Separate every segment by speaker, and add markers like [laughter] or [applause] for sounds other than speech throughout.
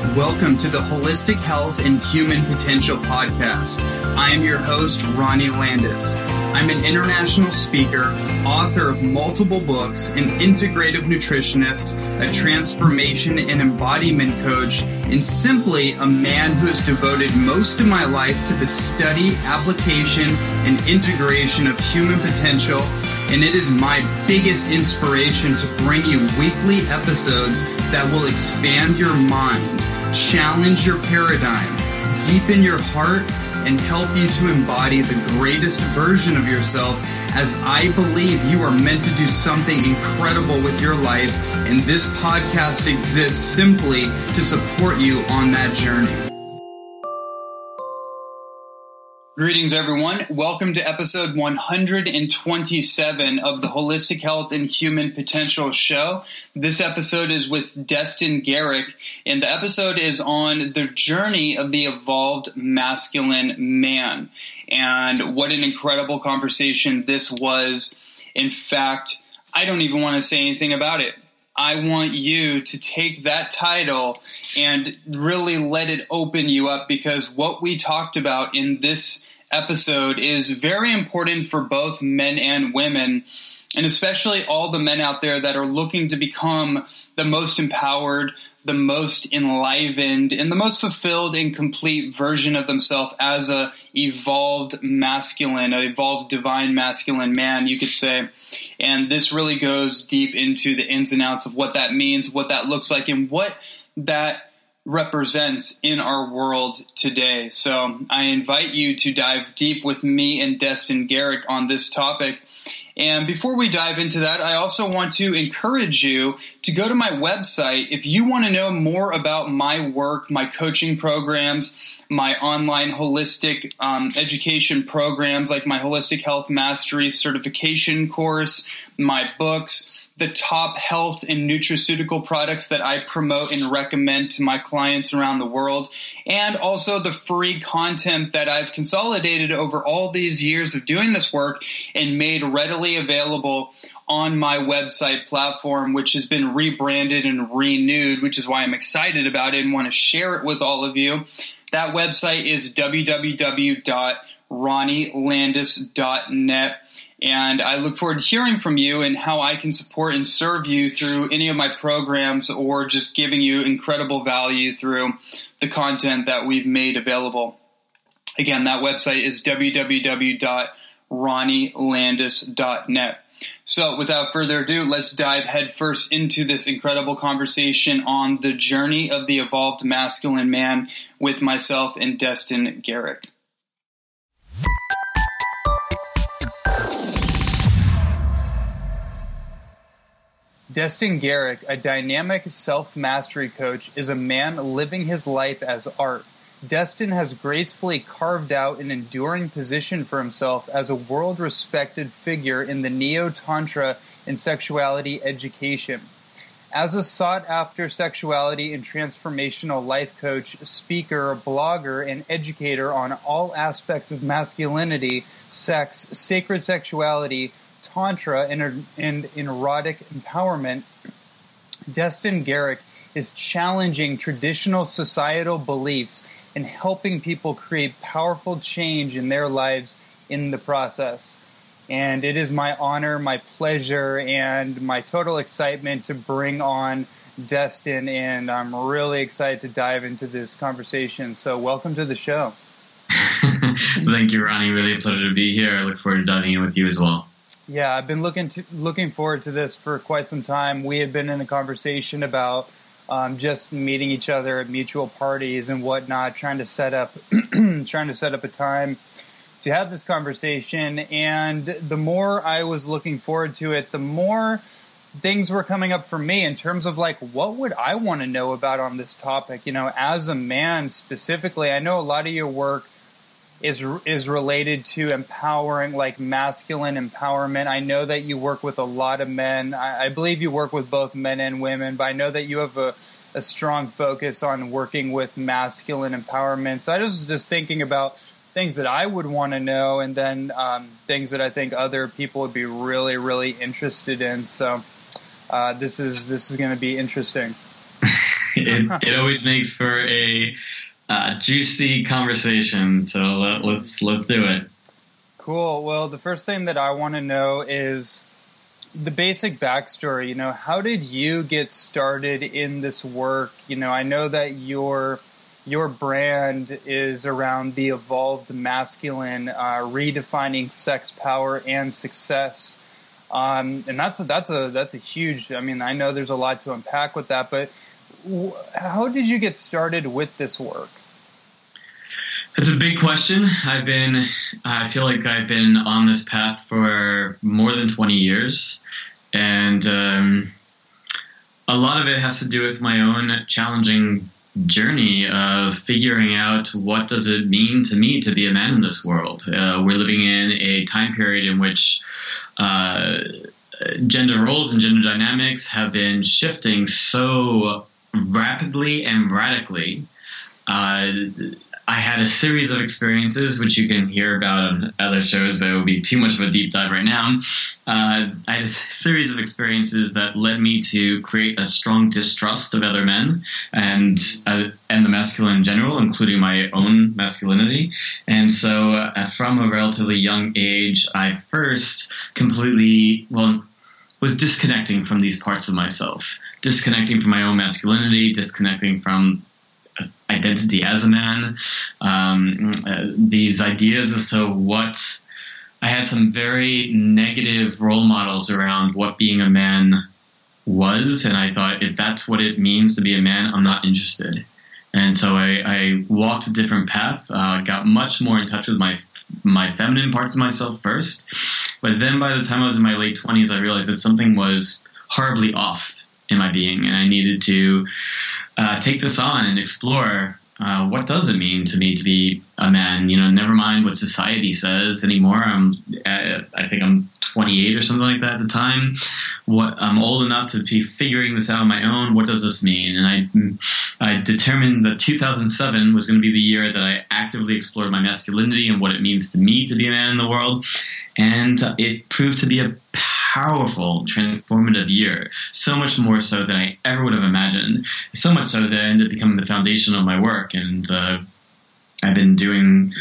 Speaker 1: Welcome to the Holistic Health and Human Potential Podcast. I am your host, Ronnie Landis. I'm an international speaker, author of multiple books, an integrative nutritionist, a transformation and embodiment coach, and simply a man who has devoted most of my life to the study, application, and integration of human potential. And it is my biggest inspiration to bring you weekly episodes that will expand your mind, challenge your paradigm, deepen your heart, and help you to embody the greatest version of yourself as I believe you are meant to do something incredible with your life, and this podcast exists simply to support you on that journey. Greetings, everyone. Welcome to episode 127 of the Holistic Health and Human Potential Show. This episode is with Destin Gerek, and the episode is on the journey of the evolved masculine man. And what an incredible conversation this was. In fact, I don't even want to say anything about it. I want you to take that title and really let it open you up because what we talked about in this episode is very important for both men and women, and especially all the men out there that are looking to become the most empowered, the most enlivened, and the most fulfilled and complete version of themselves as a evolved masculine, an evolved divine masculine man, you could say. And this really goes deep into the ins and outs of what that means, what that looks like, and what that represents in our world today. So I invite you to dive deep with me and Destin Gerek on this topic. And before we dive into that, I also want to encourage you to go to my website. If you want to know more about my work, my coaching programs, my online holistic um, education programs like my Holistic Health Mastery certification course, my books, the top health and nutraceutical products that I promote and recommend to my clients around the world, and also the free content that I've consolidated over all these years of doing this work and made readily available on my website platform, which has been rebranded and renewed, which is why I'm excited about it and want to share it with all of you. That website is www.ronnielandis.net. And I look forward to hearing from you and how I can support and serve you through any of my programs or just giving you incredible value through the content that we've made available. Again, that website is www.ronnielandis.net. So, without further ado, let's dive headfirst into this incredible conversation on the journey of the evolved masculine man with myself and Destin Gerek. Destin Gerek, a dynamic self mastery coach, is a man living his life as art. Destin has gracefully carved out an enduring position for himself as a world respected figure in the Neo Tantra and sexuality education. As a sought after sexuality and transformational life coach, speaker, blogger, and educator on all aspects of masculinity, sex, sacred sexuality, Tantra and, and erotic empowerment, Destin Gerek is challenging traditional societal beliefs and helping people create powerful change in their lives in the process. And it is my honor, my pleasure, and my total excitement to bring on Destin. And I'm really excited to dive into this conversation. So, welcome to the show. [laughs]
Speaker 2: Thank you, Ronnie. Really a pleasure to be here. I look forward to diving in with you as well.
Speaker 1: Yeah, I've been looking to, looking forward to this for quite some time. We had been in a conversation about um, just meeting each other at mutual parties and whatnot, trying to set up [clears throat] trying to set up a time to have this conversation. And the more I was looking forward to it, the more things were coming up for me in terms of like what would I want to know about on this topic. You know, as a man specifically, I know a lot of your work is is related to empowering like masculine empowerment. I know that you work with a lot of men. I, I, believe you work with both men and women, but I know that you have a, a strong focus on working with masculine empowerment. So I was just thinking about things that I would want to know, and then um, things that I think other people would be really, really interested in. So uh, this is this is going to be interesting. [laughs]
Speaker 2: it, it always makes for a uh, juicy conversation. So let, let's let's do it.
Speaker 1: Cool. Well, the first thing that I want to know is the basic backstory. You know, how did you get started in this work? You know, I know that your your brand is around the evolved masculine, uh, redefining sex power and success. Um, and that's a, that's a that's a huge. I mean, I know there's a lot to unpack with that, but w- how did you get started with this work?
Speaker 2: It's a big question. I've been, I feel like I've been on this path for more than 20 years. And um, a lot of it has to do with my own challenging journey of figuring out what does it mean to me to be a man in this world. Uh, we're living in a time period in which uh, gender roles and gender dynamics have been shifting so rapidly and radically. Uh, I had a series of experiences, which you can hear about on other shows, but it would be too much of a deep dive right now. Uh, I had a series of experiences that led me to create a strong distrust of other men and uh, and the masculine in general, including my own masculinity. And so, uh, from a relatively young age, I first completely well was disconnecting from these parts of myself, disconnecting from my own masculinity, disconnecting from identity as a man, um, uh, these ideas as to what I had some very negative role models around what being a man was, and I thought if that's what it means to be a man, I'm not interested. And so I, I walked a different path, uh, got much more in touch with my my feminine parts of myself first. But then by the time I was in my late 20s, I realized that something was horribly off in my being, and I needed to uh, take this on and explore uh, what does it mean to me to be a man? You know, never mind what society says anymore. I'm, uh, I think I'm 28 or something like that at the time. What I'm old enough to be figuring this out on my own. What does this mean? And I, I determined that 2007 was going to be the year that I actively explored my masculinity and what it means to me to be a man in the world. And it proved to be a powerful, transformative year. So much more so than I ever would have imagined. So much so that I ended up becoming the foundation of my work. And uh, I've been doing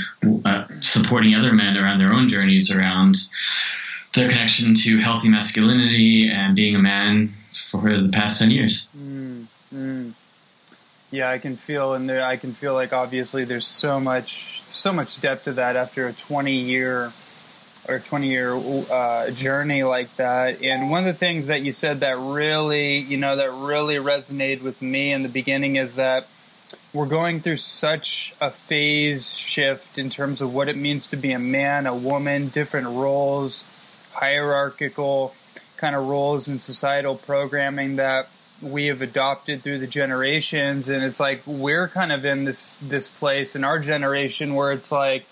Speaker 2: uh, supporting other men around their own journeys around their connection to healthy masculinity and being a man for the past 10 years.
Speaker 1: Mm, mm. Yeah, I can feel, and I can feel like obviously there's so much, so much depth to that after a 20 year or 20 year uh, journey like that. And one of the things that you said that really, you know, that really resonated with me in the beginning is that we're going through such a phase shift in terms of what it means to be a man, a woman, different roles, hierarchical kind of roles in societal programming that we have adopted through the generations and it's like we're kind of in this this place in our generation where it's like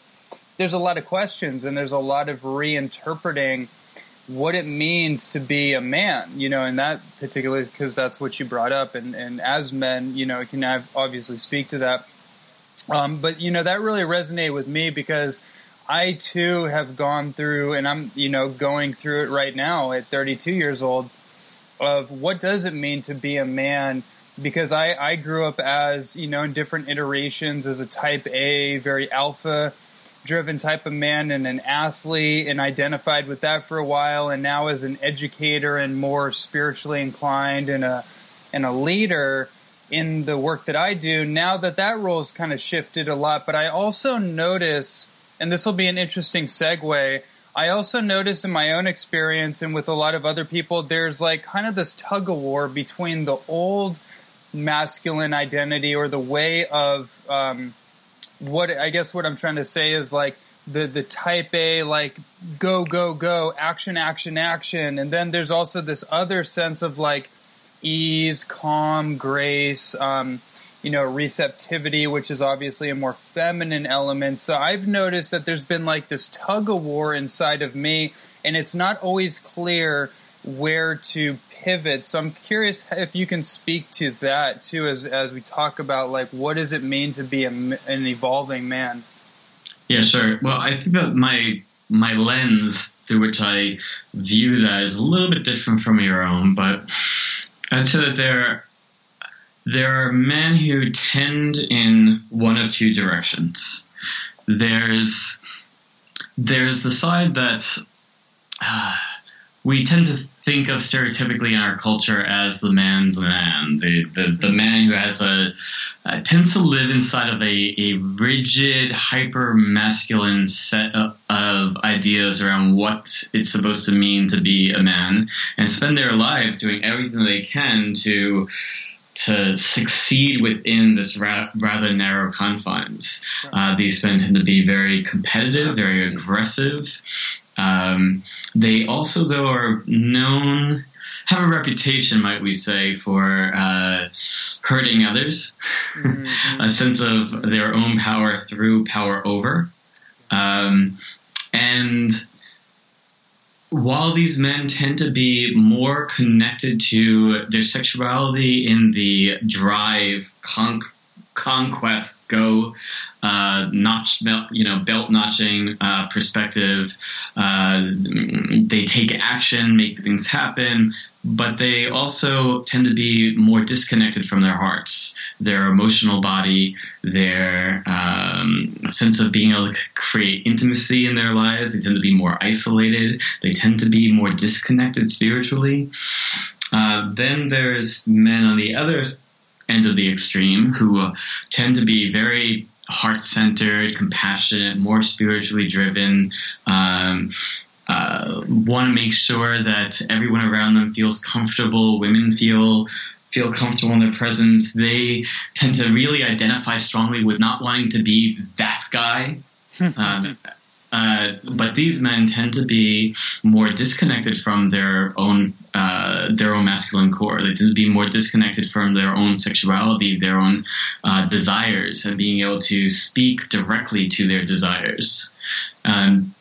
Speaker 1: there's a lot of questions and there's a lot of reinterpreting what it means to be a man, you know, and that particularly because that's what you brought up, and, and as men, you know, can obviously speak to that. Um, but you know, that really resonated with me because I too have gone through, and I'm you know going through it right now at 32 years old. Of what does it mean to be a man? Because I, I grew up as you know in different iterations as a type A, very alpha driven type of man and an athlete and identified with that for a while and now as an educator and more spiritually inclined and a and a leader in the work that I do now that that role has kind of shifted a lot. But I also notice and this will be an interesting segue I also notice in my own experience and with a lot of other people there's like kind of this tug of war between the old masculine identity or the way of um, what I guess what I'm trying to say is like the the type A like go go go action action action, and then there's also this other sense of like ease, calm, grace, um, you know, receptivity, which is obviously a more feminine element. So I've noticed that there's been like this tug of war inside of me, and it's not always clear where to pivot. So I'm curious if you can speak to that too, as as we talk about like what does it mean to be a, an evolving man.
Speaker 2: Yeah, sure. Well, I think that my my lens through which I view that is a little bit different from your own, but I'd say that there there are men who tend in one of two directions. There's there's the side that uh, we tend to think of stereotypically in our culture as the man's man, the, the, the man who has a uh, tends to live inside of a, a rigid, hyper masculine set of, of, ideas around what it's supposed to mean to be a man, and spend their lives doing everything they can to to succeed within this ra- rather narrow confines. Uh, these men tend to be very competitive, very aggressive. Um, they also, though, are known, have a reputation, might we say, for uh, hurting others, mm-hmm. [laughs] a sense of their own power through power over. Um, and while these men tend to be more connected to their sexuality in the drive, con- conquest, go, uh, notch belt, you know, belt notching uh, perspective. Uh, they take action, make things happen, but they also tend to be more disconnected from their hearts, their emotional body, their um, sense of being able to create intimacy in their lives. They tend to be more isolated. They tend to be more disconnected spiritually. Uh, then there's men on the other end of the extreme who uh, tend to be very heart centered, compassionate, more spiritually driven. Um, uh, want to make sure that everyone around them feels comfortable. Women feel feel comfortable in their presence. They tend to really identify strongly with not wanting to be that guy. [laughs] um, uh, but these men tend to be more disconnected from their own uh, their own masculine core. They tend to be more disconnected from their own sexuality, their own uh, desires, and being able to speak directly to their desires. Um,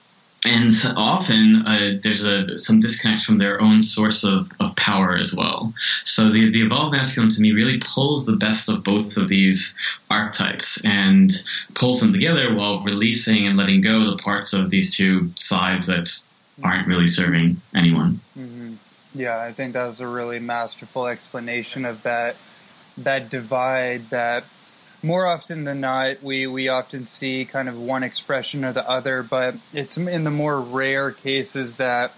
Speaker 2: and often uh, there's a some disconnect from their own source of, of power as well. So the the evolved masculine to me really pulls the best of both of these archetypes and pulls them together while releasing and letting go the parts of these two sides that aren't really serving anyone.
Speaker 1: Mm-hmm. Yeah, I think that was a really masterful explanation of that that divide that more often than not, we, we often see kind of one expression or the other, but it's in the more rare cases that,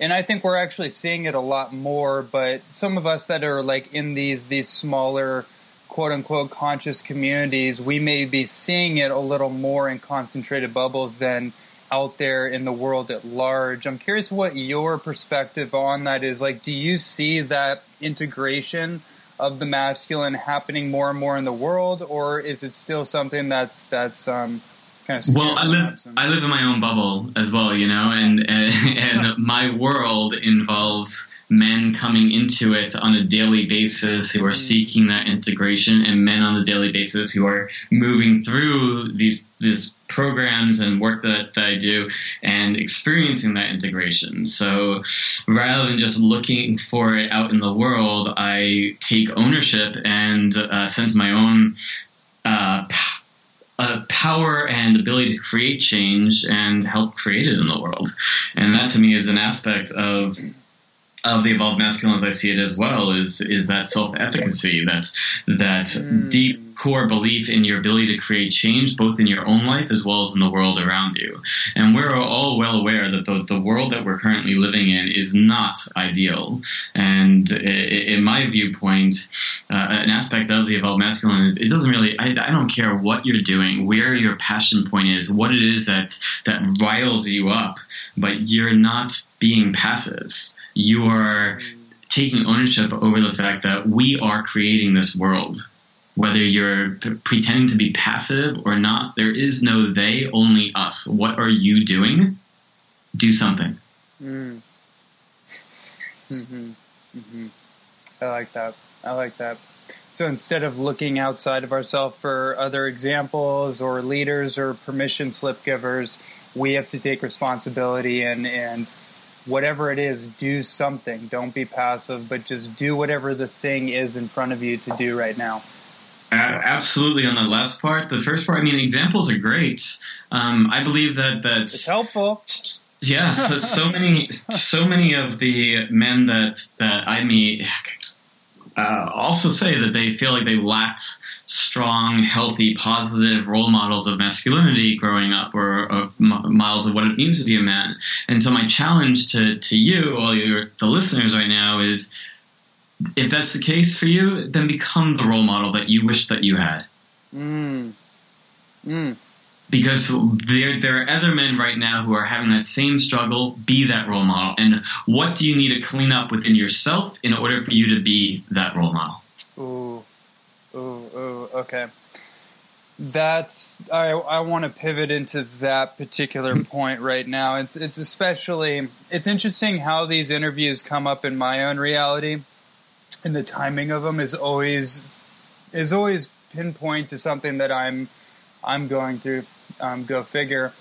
Speaker 1: and I think we're actually seeing it a lot more, but some of us that are like in these, these smaller, quote unquote, conscious communities, we may be seeing it a little more in concentrated bubbles than out there in the world at large. I'm curious what your perspective on that is. Like, do you see that integration? of the masculine happening more and more in the world, or is it still something that's that's um, kind of
Speaker 2: well? I live I live in my own bubble as well, you know, and [laughs] and, and my world involves men coming into it on a daily basis who are mm. seeking that integration, and men on a daily basis who are moving through these these programs and work that, that I do and experiencing that integration. So rather than just looking for it out in the world, I take ownership and uh, sense my own uh, uh, power and ability to create change and help create it in the world. And that to me is an aspect of of the evolved masculine as I see it as well is is that self efficacy, that that mm. deep core belief in your ability to create change both in your own life as well as in the world around you. And we're all well aware that the, the world that we're currently living in is not ideal. And in my viewpoint, uh, an aspect of the evolved masculine is it doesn't really I, I don't care what you're doing, where your passion point is, what it is that that riles you up, but you're not being passive you are taking ownership over the fact that we are creating this world. Whether you're pretending to be passive or not, there is no they, only us. What are you doing? Do something.
Speaker 1: Mm. Mm-hmm. Mm-hmm. I like that. I like that. So instead of looking outside of ourselves for other examples or leaders or permission slip givers, we have to take responsibility and, and whatever it is, do something. Don't be passive, but just do whatever the thing is in front of you to do right now.
Speaker 2: Absolutely. On the last part, the first part, I mean, examples are great. Um, I believe that that's
Speaker 1: it's helpful.
Speaker 2: Yes, yeah, so many, so many of the men that that I meet uh, also say that they feel like they lacked strong, healthy, positive role models of masculinity growing up, or, or models of what it means to be a man. And so, my challenge to to you, all your the listeners right now, is if that's the case for you, then become the role model that you wish that you had.
Speaker 1: Mm. Mm.
Speaker 2: Because there, there are other men right now who are having that same struggle. Be that role model. And what do you need to clean up within yourself in order for you to be that role model?
Speaker 1: Ooh. Ooh, okay. That's I I want to pivot into that particular hmm. point right now. It's it's especially it's interesting how these interviews come up in my own reality, and the timing of them is always is always pinpoint to something that I'm I'm going through. Um, go figure.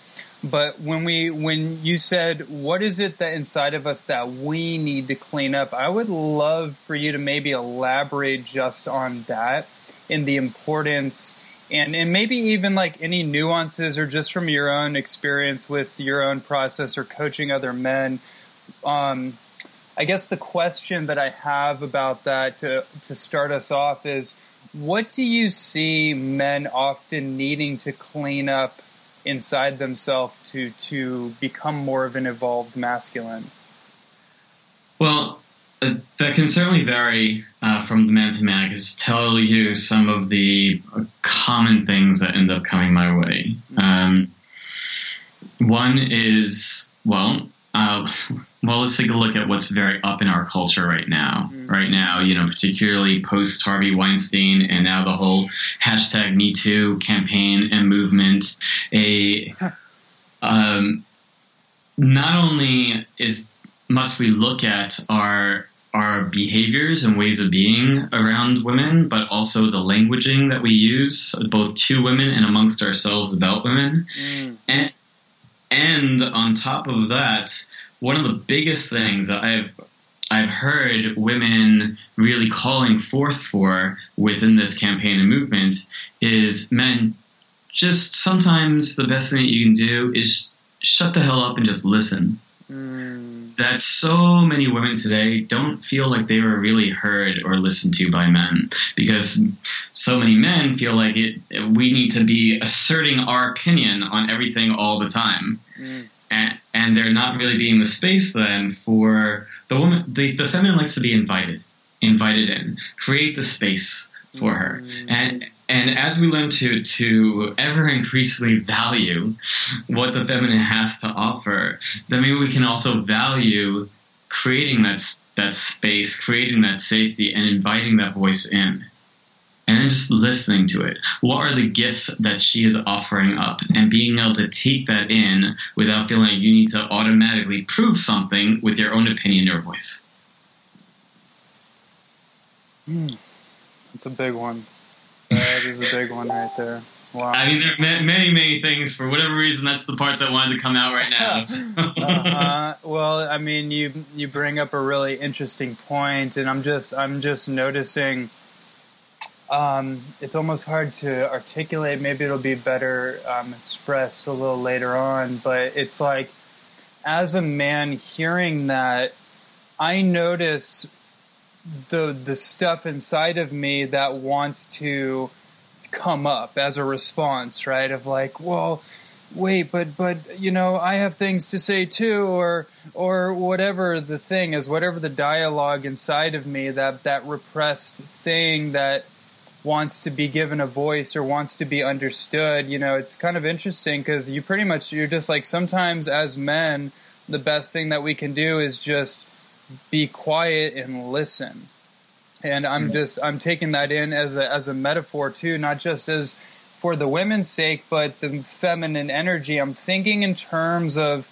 Speaker 1: But when we when you said what is it that inside of us that we need to clean up, I would love for you to maybe elaborate just on that in the importance and and maybe even like any nuances or just from your own experience with your own process or coaching other men. Um, i guess the question that i have about that to, to start us off is what do you see men often needing to clean up inside themselves to to become more of an evolved masculine?
Speaker 2: Well uh, that can certainly vary uh, from the man to man. I can tell you some of the common things that end up coming my way. Um, one is, well, uh, [laughs] well, let's take a look at what's very up in our culture right now. Mm. Right now, you know, particularly post Harvey Weinstein and now the whole hashtag Me Too campaign and movement. A um, not only is must we look at our our behaviors and ways of being around women, but also the languaging that we use, both to women and amongst ourselves about women. Mm. And, and on top of that, one of the biggest things that I've I've heard women really calling forth for within this campaign and movement is men. Just sometimes the best thing that you can do is shut the hell up and just listen. Mm that so many women today don't feel like they were really heard or listened to by men because so many men feel like it we need to be asserting our opinion on everything all the time mm. and, and they're not really being the space then for the woman the, the feminine likes to be invited invited in create the space for her mm. and and as we learn to to ever increasingly value what the feminine has to offer, then maybe we can also value creating that that space, creating that safety, and inviting that voice in, and just listening to it. What are the gifts that she is offering up, and being able to take that in without feeling like you need to automatically prove something with your own opinion or voice.
Speaker 1: Hmm. That's a big one. That is a big one right there. Wow.
Speaker 2: I mean, there are many, many things. For whatever reason, that's the part that wanted to come out right now. [laughs]
Speaker 1: uh-huh. Well, I mean, you you bring up a really interesting point, and I'm just I'm just noticing. Um, it's almost hard to articulate. Maybe it'll be better um, expressed a little later on. But it's like, as a man, hearing that I notice the the stuff inside of me that wants to come up as a response, right? Of like, well, wait, but but you know, I have things to say too, or or whatever the thing is, whatever the dialogue inside of me, that that repressed thing that wants to be given a voice or wants to be understood. You know, it's kind of interesting because you pretty much you're just like sometimes as men, the best thing that we can do is just be quiet and listen. And I'm just I'm taking that in as a as a metaphor too, not just as for the women's sake, but the feminine energy. I'm thinking in terms of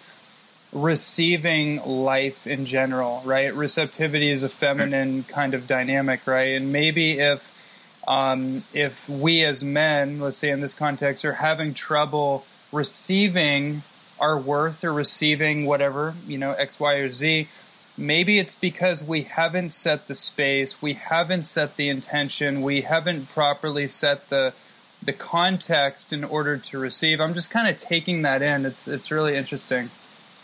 Speaker 1: receiving life in general, right? Receptivity is a feminine kind of dynamic, right? And maybe if um, if we as men, let's say in this context, are having trouble receiving our worth or receiving whatever, you know, X, Y, or Z, maybe it's because we haven't set the space, we haven't set the intention, we haven't properly set the the context in order to receive. I'm just kind of taking that in. It's it's really interesting.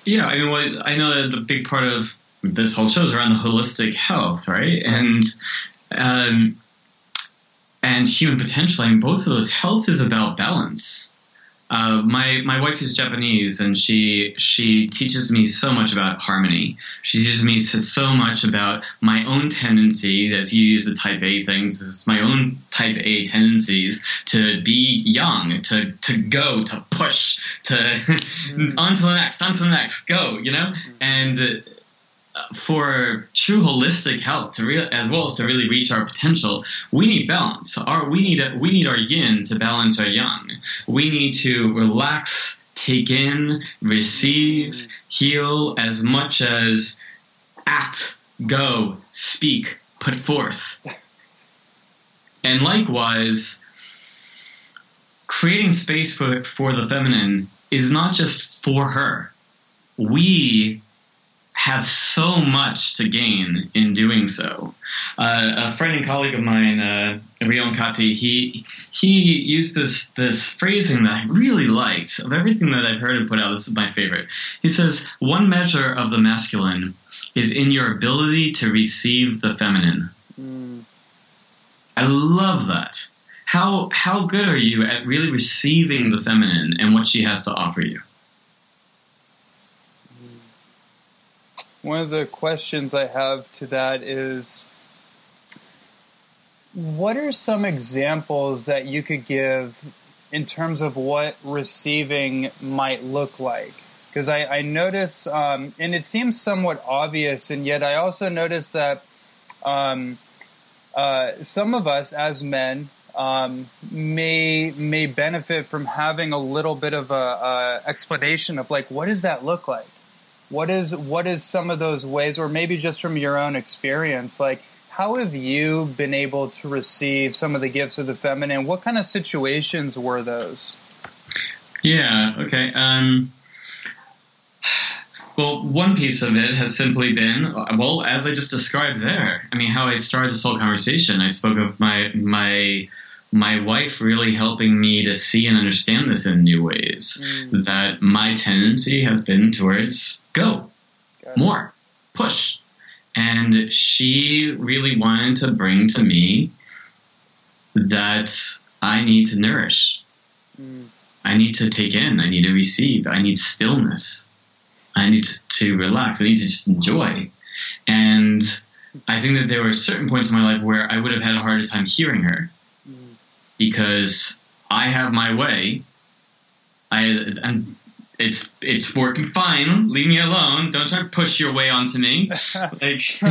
Speaker 2: Yeah, I mean, well, I know that the big part of this whole show is around the holistic health, right? And um, and human potential. I mean, both of those. Health is about balance. Uh, my my wife is Japanese, and she she teaches me so much about harmony. She teaches me so much about my own tendency that you use the Type A things. It's my own Type A tendencies to be young, to to go, to push, to [laughs] mm. on to the next, on to the next, go. You know, mm. and for true holistic health to real, as well as to really reach our potential, we need balance. Our we need a, we need our yin to balance our yang. We need to relax, take in, receive, mm-hmm. heal as much as act, go, speak, put forth. [laughs] And likewise, creating space for for the feminine is not just for her. We have so much to gain in doing so. Uh, a friend and colleague of mine, uh, Rion Kati, he he used this this phrasing that I really liked. Of everything that I've heard him put out, this is my favorite. He says, "One measure of the masculine is in your ability to receive the feminine." Mm. I love that. How how good are you at really receiving the feminine and what she has to offer you?
Speaker 1: One of the questions I have to that is what are some examples that you could give in terms of what receiving might look like? Because I, I, notice, um, and it seems somewhat obvious, and yet I also notice that um, uh, some of us as men um, may may benefit from having a little bit of a, a explanation of like what does that look like what is what is some of those ways, or maybe just from your own experience, like how have you been able to receive some of the gifts of the feminine? What kind of situations were those?
Speaker 2: Yeah. Okay. Um, well, one piece of it has simply been, well, as I just described there. I mean, how I started this whole conversation. I spoke of my my my wife really helping me to see and understand this in new ways. Mm. That my tendency has been towards go, more, push. And she really wanted to bring to me that I need to nourish. Mm. I need to take in. I need to receive. I need stillness. I need to relax. I need to just enjoy. And I think that there were certain points in my life where I would have had a harder time hearing her because I have my way. I and it's it's working fine. Leave me alone. Don't try to push your way onto me. [laughs] like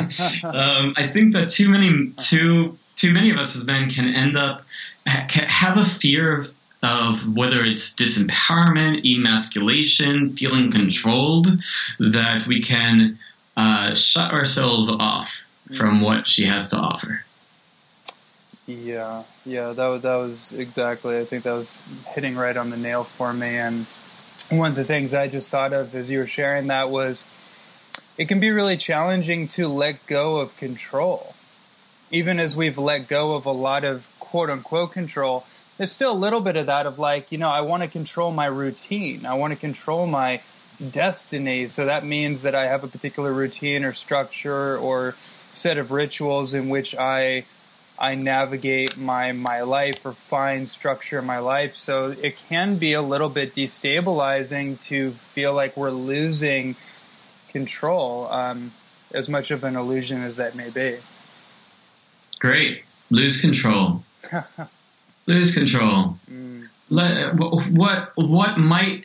Speaker 2: um, I think that too many too too many of us as men can end up can have a fear of of whether it's disempowerment, emasculation, feeling controlled, that we can uh, shut ourselves off from what she has to offer.
Speaker 1: Yeah, yeah, that was, that was exactly. I think that was hitting right on the nail for me. And one of the things I just thought of as you were sharing that was, it can be really challenging to let go of control, even as we've let go of a lot of quote unquote control. There's still a little bit of that of like, you know, I want to control my routine. I want to control my destiny. So that means that I have a particular routine or structure or set of rituals in which I I navigate my my life or find structure in my life. So it can be a little bit destabilizing to feel like we're losing control, um, as much of an illusion as that may be.
Speaker 2: Great, lose control. [laughs] lose control. Mm. Let, what what might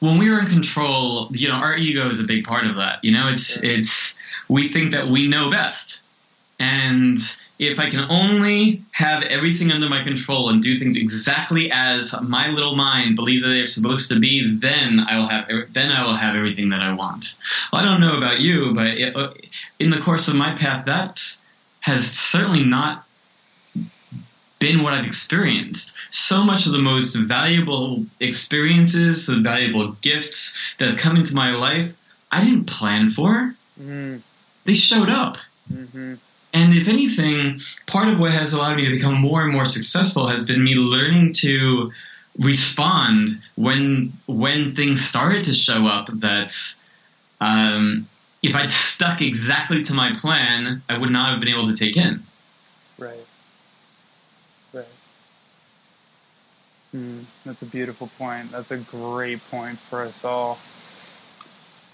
Speaker 2: when we are in control, you know, our ego is a big part of that. You know, it's it's we think that we know best, and if I can only have everything under my control and do things exactly as my little mind believes that they're supposed to be, then I will have then I will have everything that I want. Well, I don't know about you, but it, uh, in the course of my path, that has certainly not been what I've experienced. So much of the most valuable experiences, the valuable gifts that have come into my life, I didn't plan for. Mm. They showed up. Mm-hmm. And if anything, part of what has allowed me to become more and more successful has been me learning to respond when when things started to show up that um, if I'd stuck exactly to my plan, I would not have been able to take in.
Speaker 1: Right. Right. Mm, that's a beautiful point. That's a great point for us all.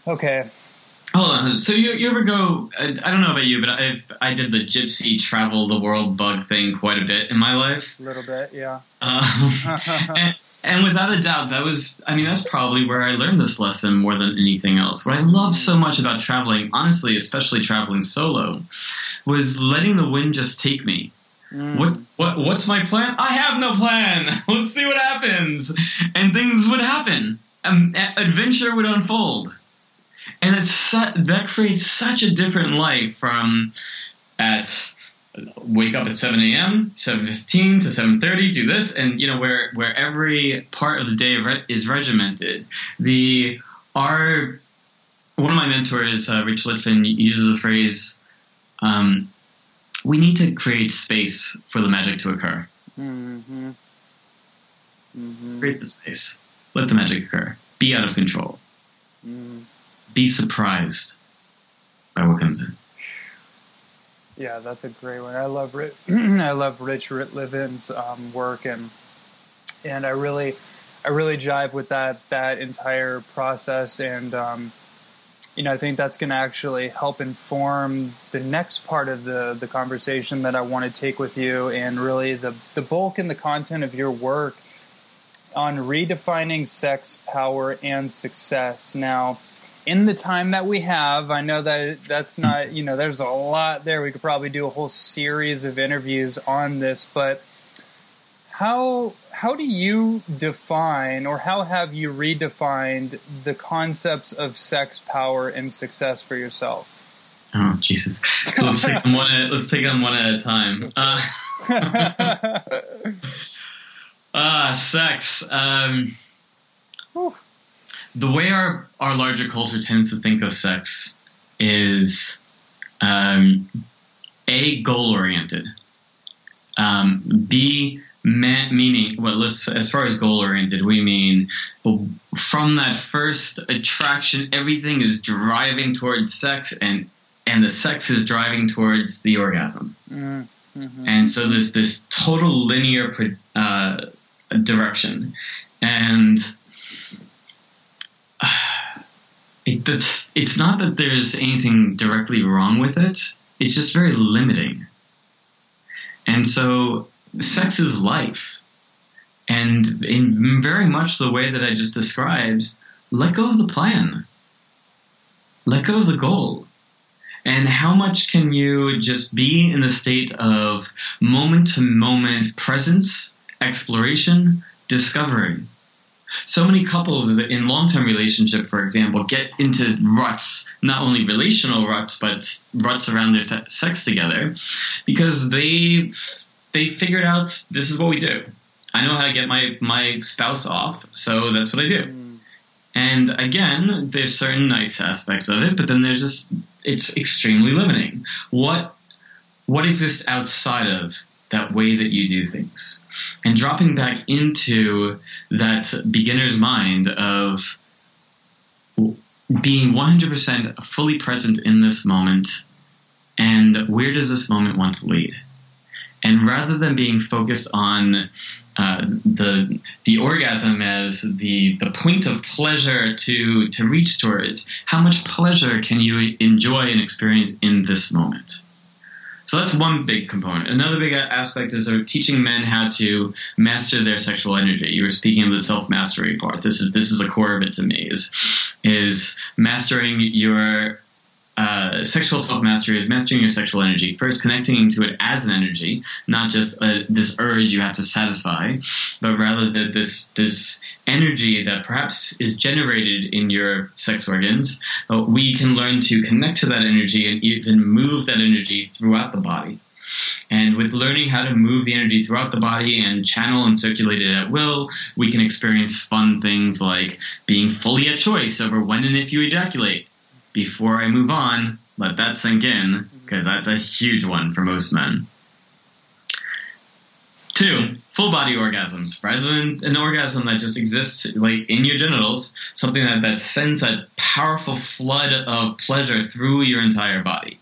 Speaker 1: Okay,
Speaker 2: Hold on. So you, you ever go? I, I don't know about you, but i I did the gypsy travel the world bug thing quite a bit in my life.
Speaker 1: A little bit, yeah.
Speaker 2: Um, and, and, without a doubt, that was. I mean, that's probably where I learned this lesson more than anything else. What I love so much about traveling, honestly, especially traveling solo, was letting the wind just take me. Mm. What what what's my plan? I have no plan. [laughs] Let's see what happens, and things would happen. Um, adventure would unfold and it's su- that creates such a different life from at wake up at 7 a.m 7.15 to 7.30 do this and you know where where every part of the day is regimented. The our one of my mentors uh, rich litvin uses the phrase um, we need to create space for the magic to occur. Mm-hmm. Mm-hmm. create the space. Let the magic occur. Be out of control. Mm be surprised by what comes in.
Speaker 1: Yeah, that's a great one. I love Rich, [clears throat] I love Rich Litvin's um, work, and and I really, I really jive with that that entire process, and um, you know, I think that's going to actually help inform the next part of the the conversation that I want to take with you, and really the the bulk and the content of your work on redefining sex, power, and success. Now in the time that we have, I know that that's not, you know, there's a lot there. We could probably do a whole series of interviews on this, but how how do you define or how have you redefined the concepts of sex, power, and success for yourself?
Speaker 2: Oh Jesus! So let's take them one. At, let's take them one at a time. Uh, uh [laughs] [laughs] sex. Um, the way our our larger culture tends to think of sex is um, a goal oriented, um, b meaning well as far as goal oriented we mean from that first attraction everything is driving towards sex and and the sex is driving towards the orgasm. Mm-hmm. and so there's this total linear uh, direction. And it, that's, it's not that there's anything directly wrong with it. It's just very limiting. And so sex is life. And in very much the way that I just described, let go of the plan. Let go of the goal. And how much can you just be in the state of moment to moment presence, exploration, discovery? So many couples in long-term relationship, for example, get into ruts, not only relational ruts, but ruts around their t- sex together, because they they figured out this is what we do. I know how to get my my spouse off, so that's what I do. Mm. And again, there's certain nice aspects of it, but then there's just it's extremely limiting. What what exists outside of that way that you do things? and dropping back into that beginner's mind of being 100% fully present in this moment and where does this moment want to lead? And rather than being focused on uh, the the orgasm as the the point of pleasure to to reach towards, how much pleasure can you enjoy and experience in this moment? So that's one big component. Another big aspect is teaching men how to master their sexual energy. You were speaking of the self mastery part. This is this is a core of it to me. Is is mastering your uh, sexual self mastery is mastering your sexual energy. First, connecting to it as an energy, not just uh, this urge you have to satisfy, but rather that this this energy that perhaps is generated in your sex organs. Uh, we can learn to connect to that energy and even move that energy throughout the body. And with learning how to move the energy throughout the body and channel and circulate it at will, we can experience fun things like being fully at choice over when and if you ejaculate before I move on, let that sink in, because that's a huge one for most men. Two, full body orgasms. Rather than an orgasm that just exists like in your genitals, something that, that sends a powerful flood of pleasure through your entire body.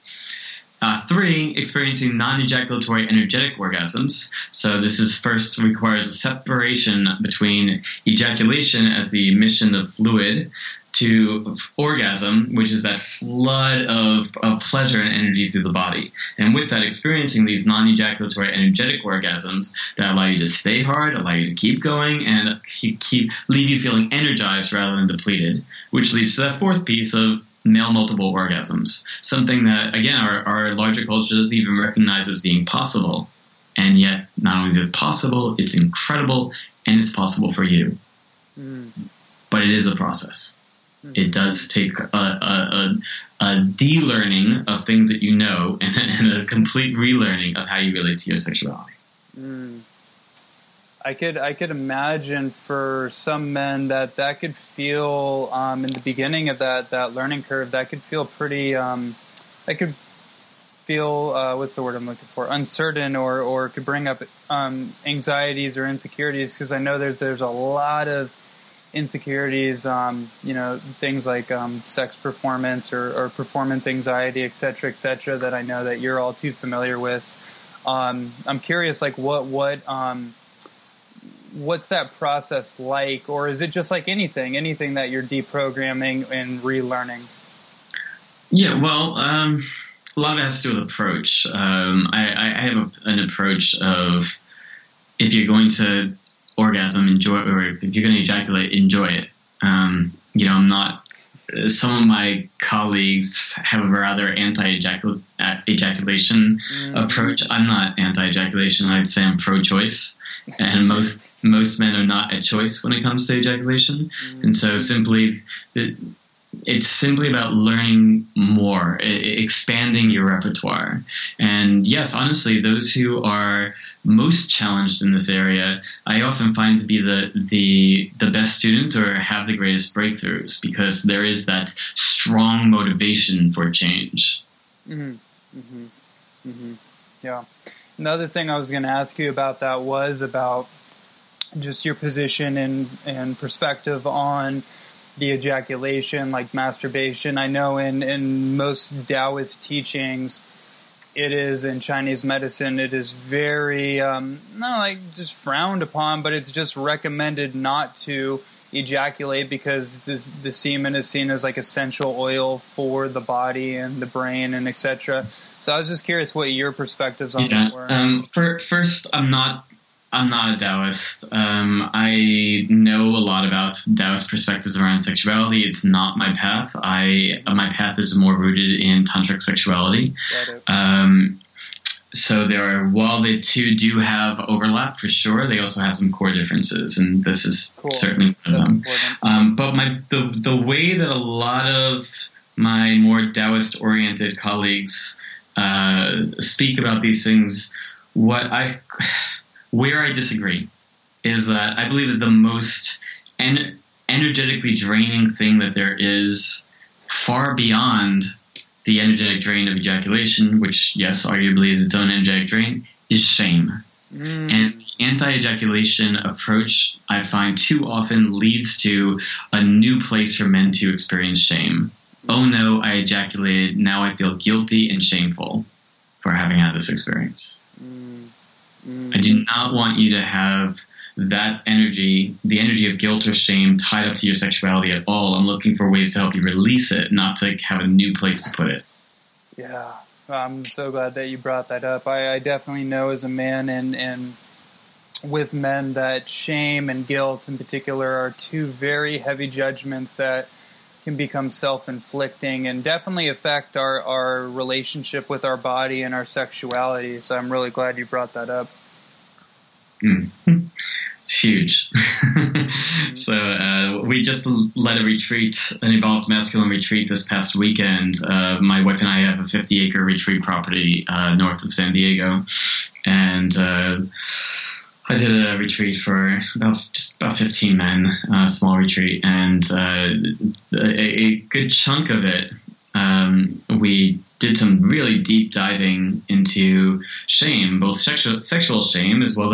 Speaker 2: Uh, three, experiencing non-ejaculatory energetic orgasms. So this is first requires a separation between ejaculation as the emission of fluid to orgasm, which is that flood of, of pleasure and energy through the body. And with that, experiencing these non ejaculatory energetic orgasms that allow you to stay hard, allow you to keep going, and keep, keep leave you feeling energized rather than depleted, which leads to that fourth piece of male multiple orgasms, something that, again, our, our larger culture doesn't even recognize as being possible. And yet, not only is it possible, it's incredible, and it's possible for you. Mm. But it is a process. Hmm. It does take a, a, a, a de-learning of things that you know [laughs] and, and, a complete relearning of how you relate to your sexuality. Mm.
Speaker 1: I could I could imagine for some men that that could feel um, in the beginning of that that learning curve that could feel pretty um, that could feel uh, what's the word I'm looking for uncertain or or could bring up um, anxieties or insecurities because I know there's there's a lot of insecurities, um, you know, things like um, sex performance or, or, performance anxiety, et cetera, et cetera, that I know that you're all too familiar with. Um, I'm curious, like, what, what, um, what's that process like, or is it just like anything, anything that you're deprogramming and relearning?
Speaker 2: Yeah, well, um, a lot of it has to do with approach. Um, I, I, have a, an approach of if you're going to orgasm, enjoy, or if you're going to ejaculate, enjoy it. Um, you know, I'm not. Some of my colleagues have a rather anti-ejaculation mm. approach. I'm not anti-ejaculation. I'd say I'm pro-choice, and most most men are not at choice when it comes to ejaculation. Mm. And so, simply, it, it's simply about learning more, expanding your repertoire. And yes, honestly, those who are most challenged in this area, I often find to be the the the best students or have the greatest breakthroughs because there is that strong motivation for change.
Speaker 1: Mm-hmm. Mm-hmm. Mm-hmm. Yeah. Another thing I was going to ask you about that was about just your position and and perspective on the ejaculation, like masturbation. I know in in most Taoist teachings it is in Chinese medicine, it is very um, not like just frowned upon, but it's just recommended not to ejaculate because this, the semen is seen as like essential oil for the body and the brain and etc. So I was just curious what your perspectives on
Speaker 2: yeah,
Speaker 1: that were.
Speaker 2: Um, for, first, I'm not I'm not a Taoist. Um, I know a lot about Taoist perspectives around sexuality. It's not my path. I my path is more rooted in tantric sexuality. Um, so there are while the two do have overlap for sure, they also have some core differences, and this is cool. certainly one of them. Um, but my the the way that a lot of my more Taoist oriented colleagues uh, speak about these things, what I where I disagree is that I believe that the most en- energetically draining thing that there is, far beyond the energetic drain of ejaculation, which, yes, arguably is its own energetic drain, is shame. Mm. And anti ejaculation approach, I find too often leads to a new place for men to experience shame. Oh no, I ejaculated. Now I feel guilty and shameful for having had this experience. Mm. Mm. I do not want you to have that energy, the energy of guilt or shame, tied up to your sexuality at all. I'm looking for ways to help you release it, not to have a new place to put it.
Speaker 1: Yeah, I'm so glad that you brought that up. I, I definitely know as a man and and with men that shame and guilt in particular are two very heavy judgments that can become self-inflicting and definitely affect our, our relationship with our body and our sexuality. So I'm really glad you brought that up.
Speaker 2: Mm. [laughs] It's huge. [laughs] so uh, we just led a retreat, an evolved masculine retreat this past weekend. Uh, my wife and I have a 50 acre retreat property uh, north of San Diego, and uh, I did a retreat for about just about 15 men, a small retreat, and uh, a, a, good chunk of it um, we did some really deep diving into shame, both sexual, sexual shame as well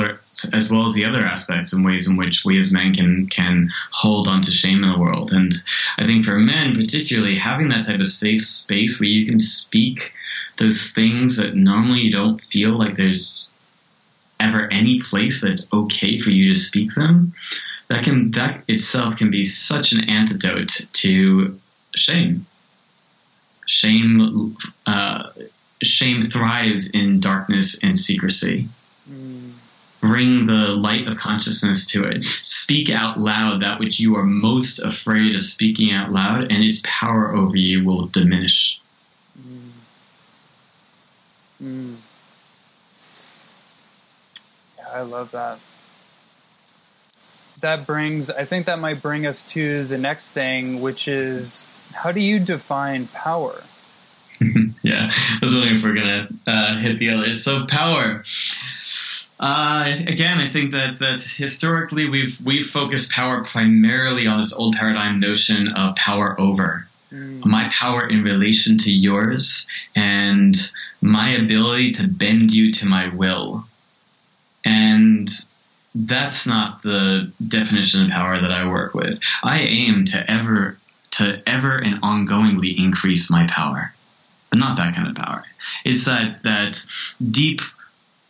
Speaker 2: as well as the other aspects and ways in which we as men can can hold on to shame in the world. And I think for men, particularly, having that type of safe space where you can speak those things that normally you don't feel like there's ever any place that's okay for you to speak them, that can that itself can be such an antidote to shame shame uh, shame thrives in darkness and secrecy. Mm. Bring the light of consciousness to it. Speak out loud that which you are most afraid of speaking out loud, and its power over you will diminish. Mm.
Speaker 1: Mm. I love that. That brings, I think that might bring us to the next thing, which is how do you define power? [laughs]
Speaker 2: yeah, I was wondering if we're gonna uh, hit the others. So power. Uh, again, I think that, that historically we've we've focused power primarily on this old paradigm notion of power over. Mm. My power in relation to yours and my ability to bend you to my will. And that's not the definition of power that I work with. I aim to ever to ever and ongoingly increase my power, but not that kind of power. It's that that deep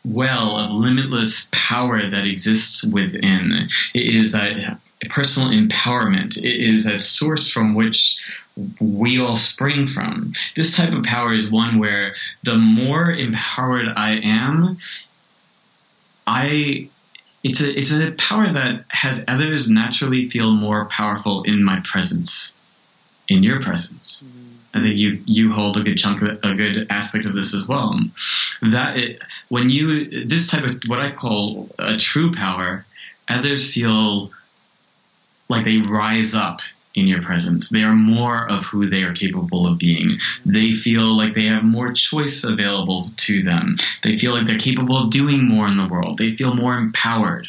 Speaker 2: well of limitless power that exists within. It is that personal empowerment. It is a source from which we all spring from. This type of power is one where the more empowered I am, I it's a it's a power that has others naturally feel more powerful in my presence in your presence. Mm-hmm. I think you you hold a good chunk of a good aspect of this as well. That it, when you this type of what I call a true power, others feel like they rise up in your presence. They are more of who they are capable of being. They feel like they have more choice available to them. They feel like they're capable of doing more in the world. They feel more empowered.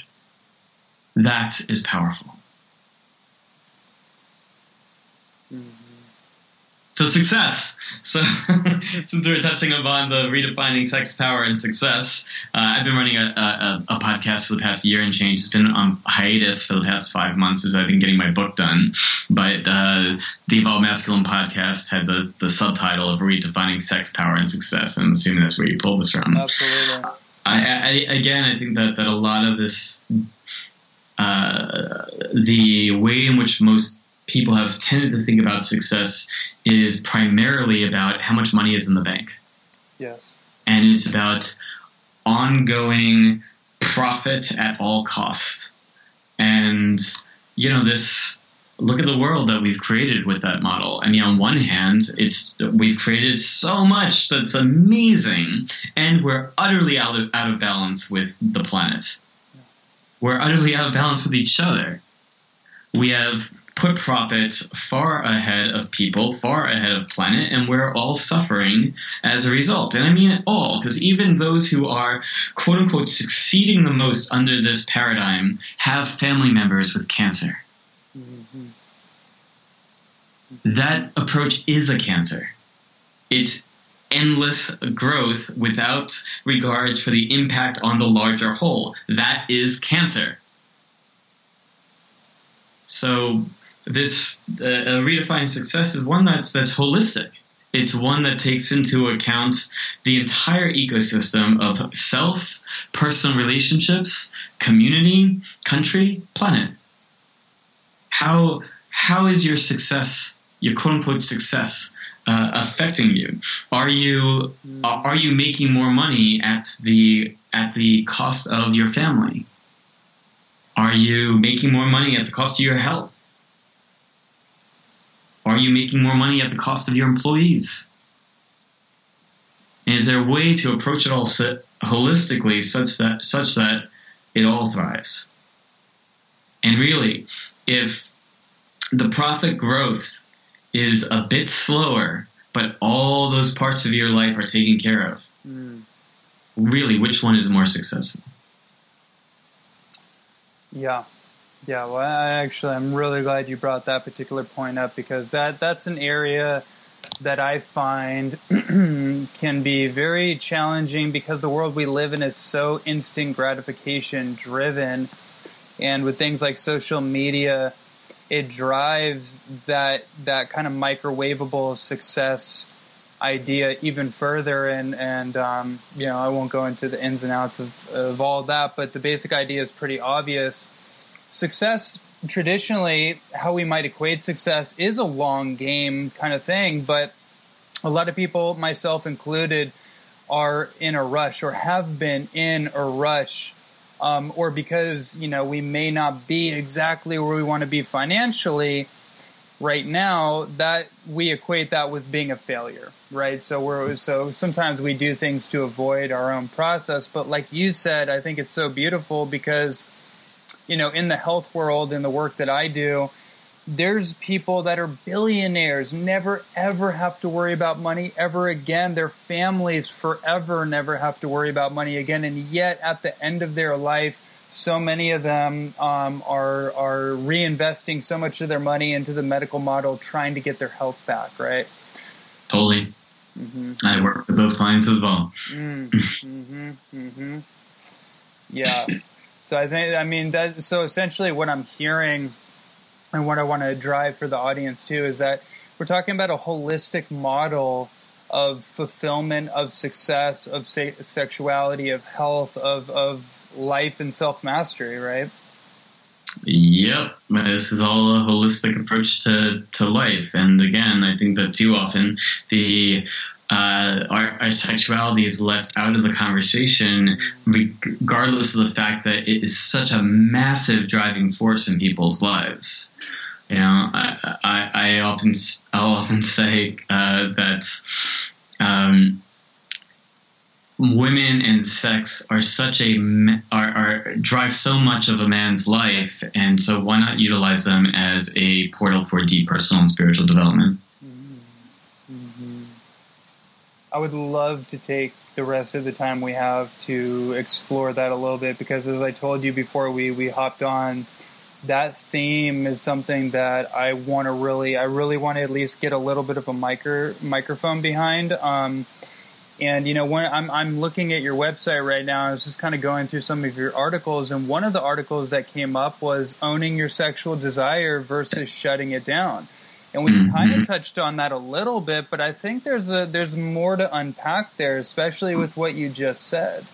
Speaker 2: That is powerful. So success. So [laughs] since we're touching upon the redefining sex, power, and success, uh, I've been running a, a, a, podcast for the past year and change. It's been on hiatus for the past five months as I've been getting my book done. But uh, the Evolve Masculine podcast had the, the subtitle of redefining sex, power, and success. I'm assuming that's where you pulled this from.
Speaker 1: Absolutely.
Speaker 2: I, I, again, I think that, that a lot of this, uh, the way in which most people have tended to think about success is primarily about how much money is in the bank.
Speaker 1: Yes.
Speaker 2: And it's about ongoing profit at all costs. And, you know, this look at the world that we've created with that model. I mean, on one hand, it's we've created so much that's amazing, and we're utterly out of out of balance with the planet. We're utterly out of balance with each other. We have put profit far ahead of people, far ahead of planet, and we're all suffering as a result. And I mean it all, because even those who are quote unquote succeeding the most under this paradigm have family members with cancer. Mm-hmm. That approach is a cancer. It's endless growth without regards for the impact on the larger whole. That is cancer. So this uh, redefining success is one that's that's holistic. It's one that takes into account the entire ecosystem of self, personal relationships, community, country, planet. How how is your success, your quote unquote success, uh, affecting you? Are you are you making more money at the at the cost of your family? Are you making more money at the cost of your health? Are you making more money at the cost of your employees? And is there a way to approach it all holistically such that such that it all thrives? And really, if the profit growth is a bit slower, but all those parts of your life are taken care of, mm. really, which one is more successful?
Speaker 1: Yeah, yeah, well, I actually, I'm really glad you brought that particular point up because that that's an area that I find [clears throat] can be very challenging because the world we live in is so instant gratification driven, and with things like social media, it drives that that kind of microwavable success idea even further. And and um, you know I won't go into the ins and outs of, of all that but the basic idea is pretty obvious success traditionally how we might equate success is a long game kind of thing but a lot of people myself included are in a rush or have been in a rush um, or because you know we may not be exactly where we want to be financially right now that we equate that with being a failure right? So we're so sometimes we do things to avoid our own process but like you said i think it's so beautiful because you know, in the health world, in the work that I do, there's people that are billionaires, never ever have to worry about money ever again. Their families forever never have to worry about money again. And yet, at the end of their life, so many of them um, are are reinvesting so much of their money into the medical model, trying to get their health back. Right?
Speaker 2: Totally. Mm-hmm. I work with those clients as well.
Speaker 1: Mm, mm-hmm. Mm-hmm. Yeah. [laughs] So I think, I mean, that, so essentially what I'm hearing and what I want to drive for the audience too is that we're talking about a holistic model of fulfillment, of success, of se- sexuality, of health, of, of life and self mastery, right?
Speaker 2: Yep, this is all a holistic approach to, to life. And again, I think that too often the uh, our, our, sexuality is left out of the conversation, regardless of the fact that it is such a massive driving force in people's lives. You know, I, I, I often I'll often say uh, that um, women and sex are such a are, are drive so much of a man's life, and so why not utilize them as a portal for deep personal and spiritual development?
Speaker 1: I would love to take the rest of the time we have to explore that a little bit because, as I told you before we, we hopped on, that theme is something that I want to really, I really want to at least get a little bit of a micro, microphone behind. Um, and you know, when I'm I'm looking at your website right now, I was just kind of going through some of your articles, and one of the articles that came up was owning your sexual desire versus shutting it down. And we mm-hmm. kind of touched on that a little bit, but I think there's a there's more to unpack there, especially with what you just said.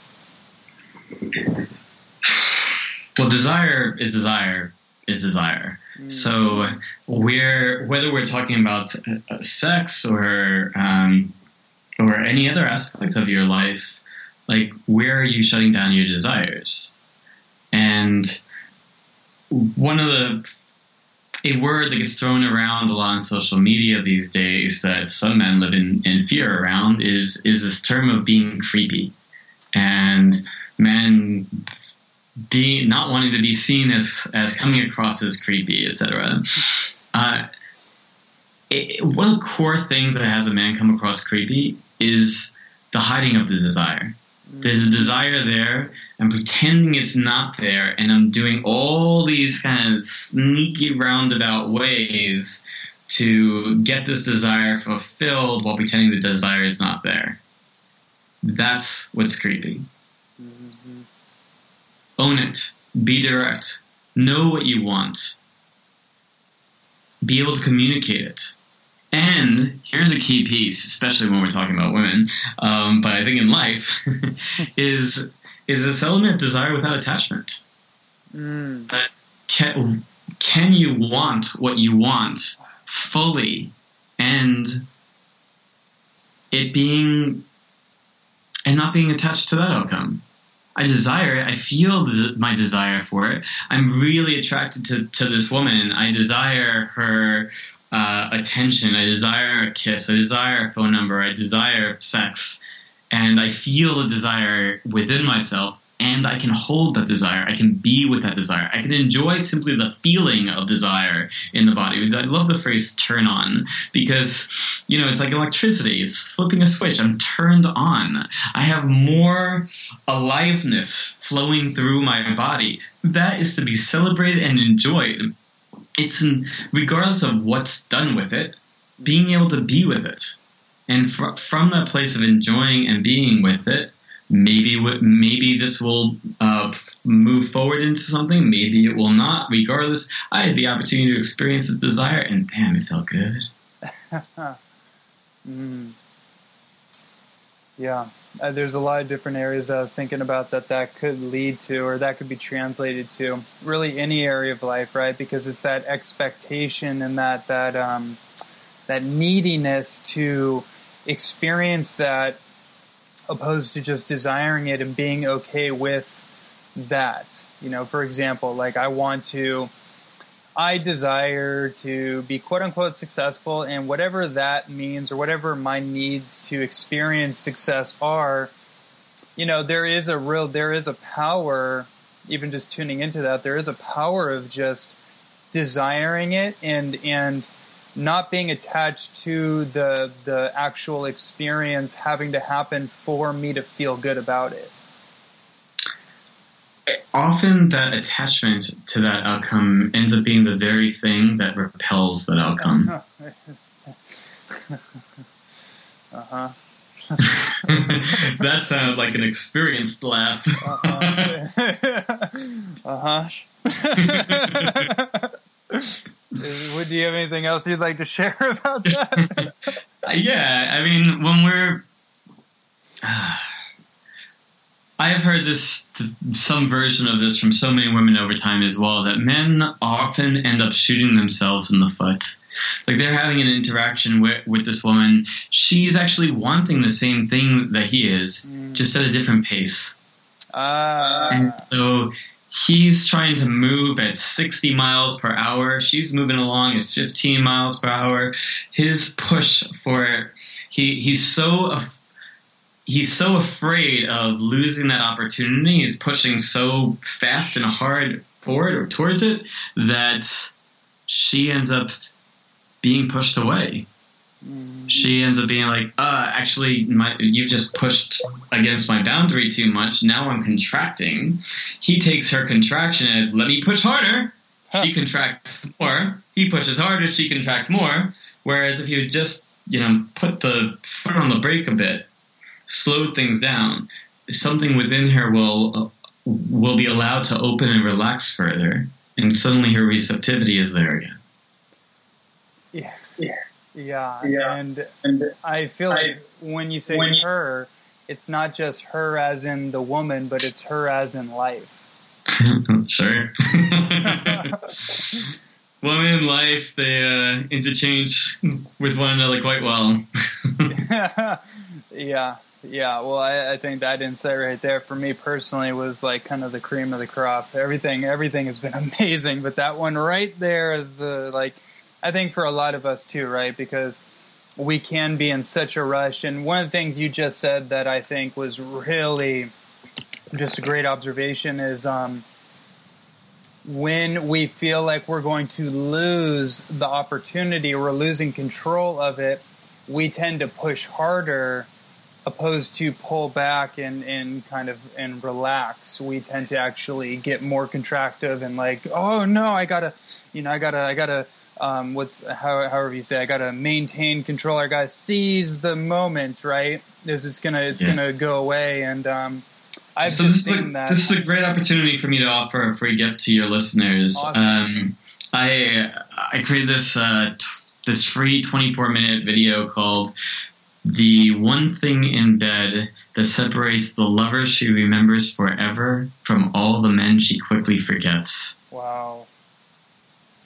Speaker 2: Well, desire is desire is desire. Mm-hmm. So we're whether we're talking about uh, sex or um, or any other aspect of your life, like where are you shutting down your desires? And one of the a word that gets thrown around a lot on social media these days that some men live in, in fear around is is this term of being creepy, and men being not wanting to be seen as as coming across as creepy, etc. Uh, one of the core things that has a man come across creepy is the hiding of the desire. There's a desire there. I'm pretending it's not there, and I'm doing all these kind of sneaky roundabout ways to get this desire fulfilled while pretending the desire is not there. That's what's creepy. Mm-hmm. Own it. Be direct. Know what you want. Be able to communicate it. And here's a key piece, especially when we're talking about women, um, but I think in life, [laughs] is is this element of desire without attachment. Mm. Uh, can, can you want what you want fully and it being and not being attached to that outcome? I desire it. I feel my desire for it. I'm really attracted to, to this woman. I desire her uh, attention. I desire a kiss. I desire a phone number. I desire sex and I feel a desire within myself and I can hold that desire. I can be with that desire. I can enjoy simply the feeling of desire in the body. I love the phrase turn on because, you know, it's like electricity. It's flipping a switch. I'm turned on. I have more aliveness flowing through my body. That is to be celebrated and enjoyed. It's in, regardless of what's done with it, being able to be with it and fr- from that place of enjoying and being with it, maybe maybe this will uh, move forward into something. Maybe it will not. Regardless, I had the opportunity to experience this desire, and damn, it felt good. [laughs]
Speaker 1: mm. Yeah, uh, there's a lot of different areas I was thinking about that that could lead to, or that could be translated to. Really, any area of life, right? Because it's that expectation and that that um, that neediness to experience that opposed to just desiring it and being okay with that. You know, for example, like I want to, I desire to be quote unquote successful, and whatever that means or whatever my needs to experience success are, you know, there is a real, there is a power, even just tuning into that, there is a power of just desiring it and, and, not being attached to the the actual experience having to happen for me to feel good about it.
Speaker 2: Often that attachment to that outcome ends up being the very thing that repels that outcome. [laughs] uh-huh. [laughs] that sounded like an experienced laugh. uh-huh. [laughs]
Speaker 1: uh-huh. Would you have anything else you'd like to share [laughs] about that? [laughs]
Speaker 2: yeah, I mean, when we're, uh, [sighs] I have heard this, some version of this from so many women over time as well, that men often end up shooting themselves in the foot. Like they're having an interaction with, with this woman. She's actually wanting the same thing that he is, mm. just at a different pace. Uh. And so he's trying to move at 60 miles per hour. She's moving along at 15 miles per hour. His push for he he's so he's so afraid of losing that opportunity. He's pushing so fast and hard forward or towards it that she ends up being pushed away she ends up being like, uh, actually, my, you've just pushed against my boundary too much. Now I'm contracting. He takes her contraction as, let me push harder. Huh. She contracts more. He pushes harder. She contracts more. Whereas if you just, you know, put the foot on the brake a bit, slowed things down, something within her will uh, will be allowed to open and relax further, and suddenly her receptivity is there again.
Speaker 1: Yeah. Yeah. Yeah, yeah. And, and I feel I, like when you say when her, it's not just her as in the woman, but it's her as in life.
Speaker 2: sure. women in life, they uh, interchange with one another quite well. [laughs]
Speaker 1: yeah, yeah. Well, I, I, think that insight right there for me personally was like kind of the cream of the crop. Everything, everything has been [laughs] amazing, but that one right there is the like I think for a lot of us too, right? Because we can be in such a rush. And one of the things you just said that I think was really just a great observation is um, when we feel like we're going to lose the opportunity or we're losing control of it, we tend to push harder opposed to pull back and, and kind of and relax. We tend to actually get more contractive and like, oh no, I gotta, you know, I gotta, I gotta um, what's how, however you say. I got to maintain control. I got to seize the moment, right? Is it's gonna it's
Speaker 2: Yeah.
Speaker 1: gonna go away, and um, I've
Speaker 2: so this is, a,
Speaker 1: that.
Speaker 2: this is a great opportunity for me to offer a free gift to your listeners.
Speaker 1: Awesome.
Speaker 2: Um, I I created this uh, t- this free 24 minute video called "The One Thing in Bed That Separates the Lover She Remembers Forever from All the Men She Quickly Forgets."
Speaker 1: wow.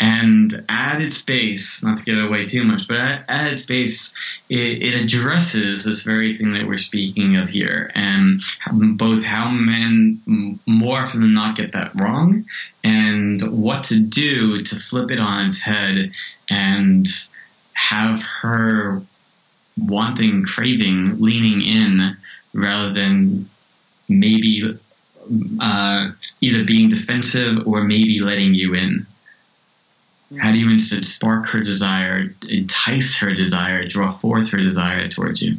Speaker 2: And at its base, not to get away too much, but at, at its base, it, it addresses this very thing that we're speaking of here, and both how men more often than not get that wrong, and what to do to flip it on its head and have her wanting, craving, leaning in rather than maybe uh, either being defensive or maybe letting you in. How do you instead spark her desire, entice her desire, draw forth her desire towards you?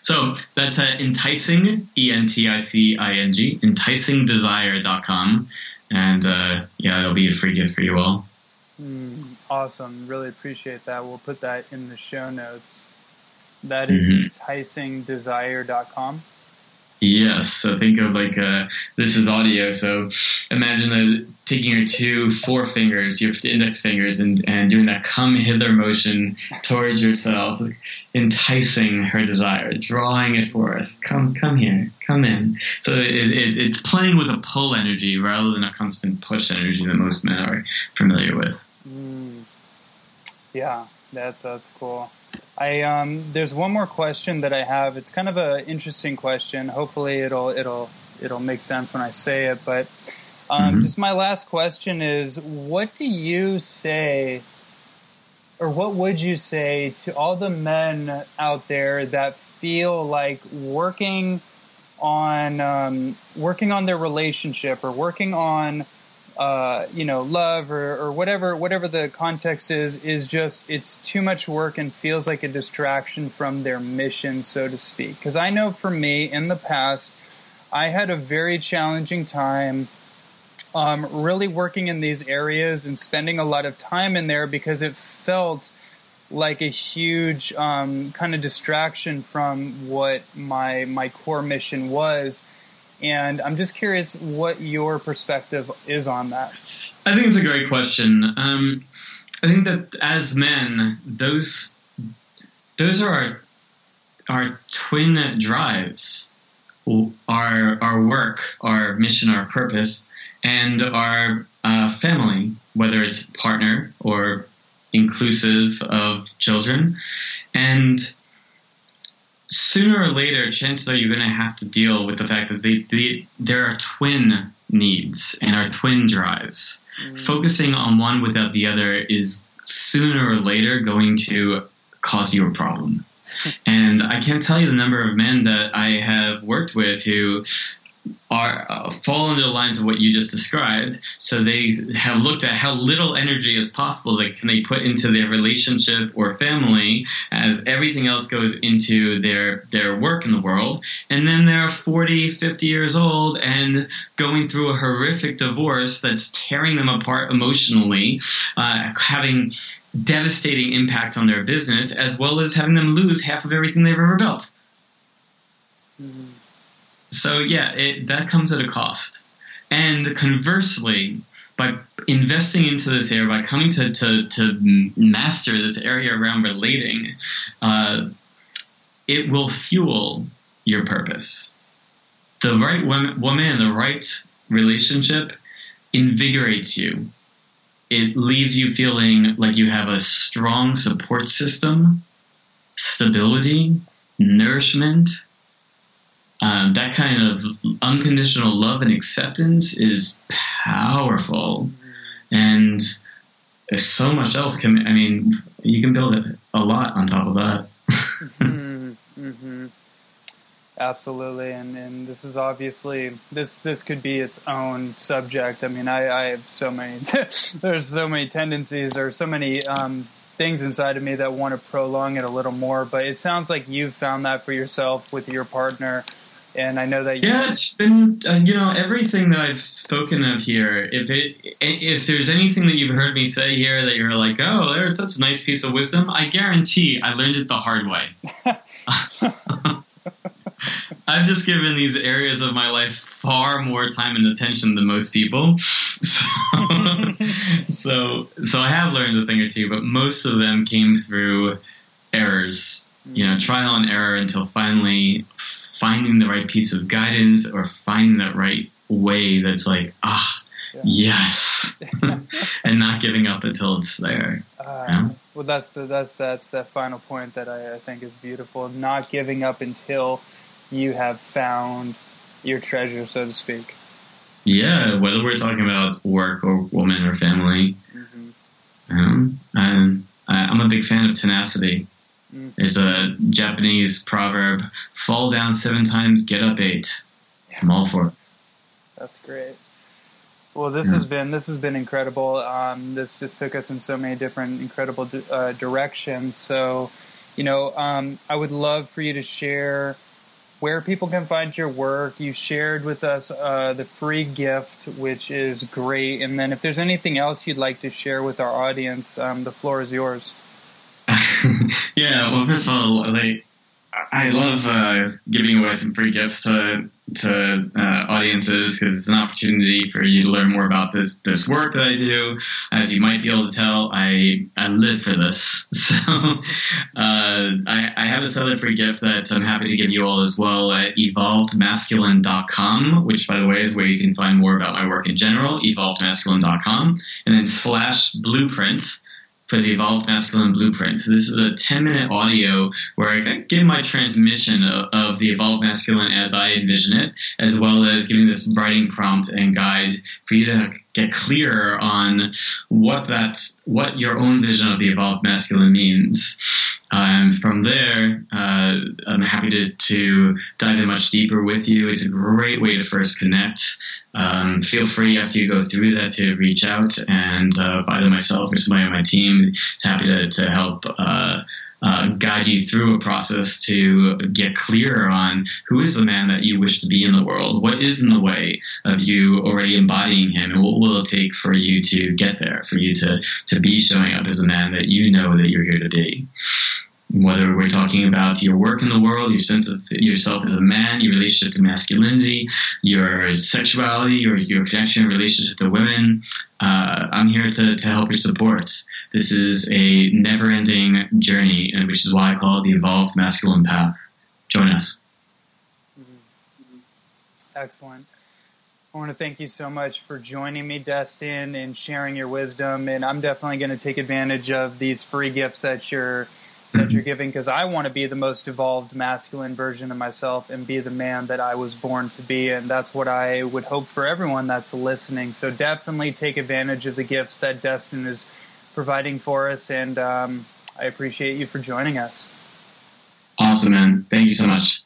Speaker 2: So that's uh, enticing, E N T I C I N G, enticingdesire.com. And uh, yeah, it'll be a free gift for you all.
Speaker 1: Mm, awesome. Really appreciate that. We'll put that in the show notes. That is
Speaker 2: Mhm.
Speaker 1: enticingdesire.com.
Speaker 2: Yes. So think of like uh, this is audio. So imagine taking your two forefingers, your index fingers, and, and doing that come hither motion towards yourself, enticing her desire, drawing it forth. Come, come here, come in. So it, it, it's playing with a pull energy rather than a constant push energy that most men are familiar with.
Speaker 1: Mm. Yeah, that's that's cool. I um, there's one more question that I have. It's kind of an interesting question. Hopefully, it'll it'll it'll make sense when I say it. But um,
Speaker 2: Mhm.
Speaker 1: just my last question is: What do you say, or what would you say to all the men out there that feel like working on um, working on their relationship or working on uh, you know, love or, or whatever whatever the context is is just it's too much work and feels like a distraction from their mission, so to speak. Because I know for me in the past, I had a very challenging time um, really working in these areas and spending a lot of time in there because it felt like a huge um, kind of distraction from what my my core mission was. And I'm just curious what your perspective is on that.
Speaker 2: I think it's a great question. Um, I think that as men, those those are our our twin drives. Our our work, our mission, our purpose, and our uh, family, whether it's partner or inclusive of children, and sooner or later, chances are you're going to have to deal with the fact that they, they there are twin needs and are twin drives. Mm. Focusing on one without the other is sooner or later going to cause you a problem. [laughs] and I can't tell you the number of men that I have worked with who are uh, fall under the lines of what you just described. So they have looked at how little energy is possible that can they put into their relationship or family, as everything else goes into their their work in the world. And then they're 40, 50 years old and going through a horrific divorce that's tearing them apart emotionally, uh, having devastating impacts on their business, as well as having them lose half of everything they've ever built. So yeah, it, that comes at a cost. And conversely, by investing into this area, by coming to, to, to master this area around relating, uh, it will fuel your purpose. The right woman, and the right relationship invigorates you. It leaves you feeling like you have a strong support system, stability, nourishment, um, that kind of unconditional love and acceptance is powerful, and there's so much else. Can I mean, you can build a lot on top of that. [laughs]
Speaker 1: mm-hmm. Absolutely, and and this is obviously this this could be its own subject. I mean, I, I have so many [laughs] there's so many tendencies or so many um, things inside of me that want to prolong it a little more. But it sounds like you've found that for yourself with your partner And I know that
Speaker 2: yeah, it's been uh, you know everything that I've spoken of here. If it if there's anything that you've heard me say here that you're like, oh, that's a nice piece of wisdom, I guarantee I learned it the hard way. [laughs] [laughs] I've just given these areas of my life far more time and attention than most people. [laughs] So, so, so I have learned a thing or two, but most of them came through errors, you know, trial and error until finally finding the right piece of guidance or finding that right way that's like, ah, yeah. yes, [laughs] [laughs] and not giving up until it's there.
Speaker 1: Uh, Well, that's the that's that's that final point that I, I think is beautiful. Not giving up until you have found your treasure, so to speak.
Speaker 2: Yeah, whether we're talking about work or woman or family. Mm-hmm. Um, I'm, I'm a big fan of tenacity. Mm-hmm. There's a Japanese proverb: "Fall down seven times, get up eight. I'm all for it.
Speaker 1: That's great. Well, this yeah. has been this has been incredible. Um, this just took us in so many different incredible uh, directions. So, you know, um, I would love for you to share where people can find your work. You shared with us uh, the free gift, which is great. And then if there's anything else you'd like to share with our audience, um, the floor is yours. [laughs]
Speaker 2: yeah, well, first of all, like, I love uh, giving away some free gifts to to uh, audiences because it's an opportunity for you to learn more about this this work that I do. As you might be able to tell, I I live for this. [laughs] So uh, I, I have this other free gift that I'm happy to give you all as well at evolvedmasculine.com, which by the way is where you can find more about my work in general. Evolvedmasculine.com, and then slash blueprint for the Evolved Masculine Blueprint. So this is a 10 minute audio where I give my transmission of, of, the Evolved Masculine as I envision it, as well as giving this writing prompt and guide for you to get clearer on what that, what your own vision of the Evolved Masculine means. Um, from there, uh, I'm happy to, to dive in much deeper with you. It's a great way to first connect. Um, feel free after you go through that to reach out and uh, either myself or somebody on my team is happy to, to help uh, uh, guide you through a process to get clearer on who is the man that you wish to be in the world, what is in the way of you already embodying him, and what will it take for you to get there, for you to, to be showing up as a man that you know that you're here to be whether we're talking about your work in the world, your sense of yourself as a man, your relationship to masculinity, your sexuality, your, your connection, relationship to women, uh, I'm here to, to help your support. This is a never ending journey, and which is why I call it the evolved masculine path. Join us.
Speaker 1: Mm-hmm. Excellent. I want to thank you so much for joining me, Destin, and sharing your wisdom. And I'm definitely going to take advantage of these free gifts that you're that you're giving because I want to be the most evolved masculine version of myself and be the man that I was born to be. And that's what I would hope for everyone that's listening. So definitely take advantage of the gifts that Destin is providing for us. And um, I appreciate you for joining us.
Speaker 2: Awesome, man. Thank you so much.